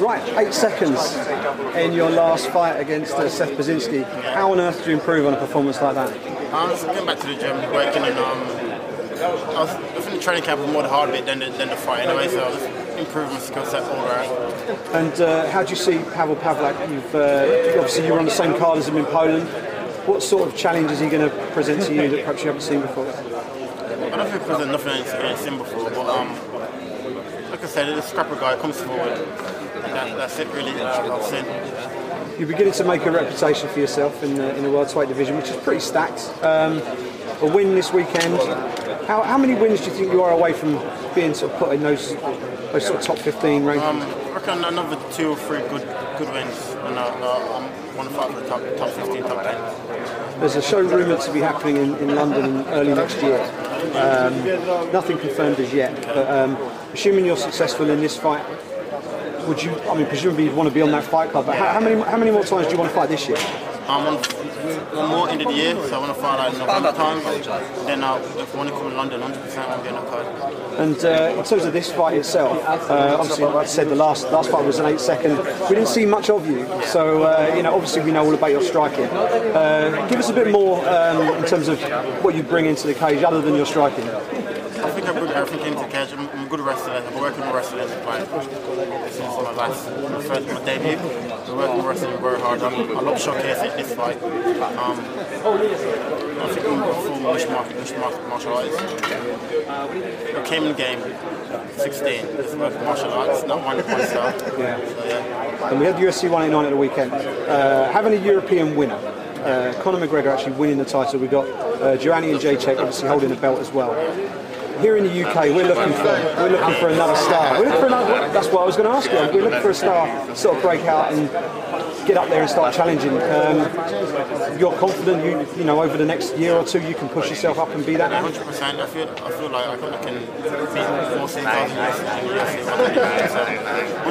Right, eight seconds in your last fight against uh, Seth Baczynski. How on earth do you improve on a performance like that? I'm just going back to the gym, working, and um, I was I think the training camp was more the hard bit than the, than the fight anyway. So I was improving my skill set all around. And uh, how do you see Pavel Pawlak? You've uh, obviously you were on the same card as him in Poland. What sort of challenge is he going to present to you that perhaps you haven't seen before? I don't think there's nothing I ain't seen before, but um, like I said, the scrapper guy comes forward. That, that's it really. Uh. You're beginning to make a reputation for yourself in the, in the welterweight division, which is pretty stacked. Um, a win this weekend. How, how many wins do you think you are away from being sort of put in those those sort of top 15 rankings? Um, I reckon another two or three good good wins, and uh, uh, I want to fight for the top top 15, top 10. There's a show rumoured to be happening in, in London early next year. Um, nothing confirmed as yet, but um, assuming you're successful in this fight, would you? I mean, presumably you'd want to be on that fight card. But how, how many how many more times do you want to fight this year? I'm on one more end of the year, so I want to fight like November time. Then I'll, if I want to come to London, 100% I'm getting a card. And uh, in terms of this fight itself, uh, obviously, like I said, the last last fight was an eight second. We didn't see much of you, so uh, you know, obviously we know all about your striking. Uh, give us a bit more um, in terms of what you bring into the cage, other than your striking. I think I bring everything into the cage. I'm, I'm wrestler. I've been working on wrestling like since my last, my first, my debut. I've been working on wrestling very hard. I'm, I love showcasing this fight. Um, I think I'm full mixed martial, martial arts. I came in the game 16. It's martial arts, not one one star. Yeah. So, yeah. And we had UFC 189 at the weekend. Uh, having a European winner, uh, Conor McGregor actually winning the title. We've got uh, Joanna Jędrzejczyk obviously holding the belt as well. Here in the UK, we're looking for we're looking for another star. We're looking for another, that's what I was going to ask you. We're looking for a star, to sort of break out and get up there and start challenging. Um, you're confident, you you know, over the next year or two, you can push yourself up and be that 100%. I feel, I feel like I can, I can beat most of the guys in the UFC.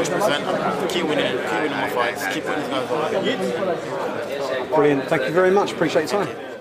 So 100%. Keep winning, keep winning my fights, keep winning guys. Brilliant. Thank you very much. Appreciate your time.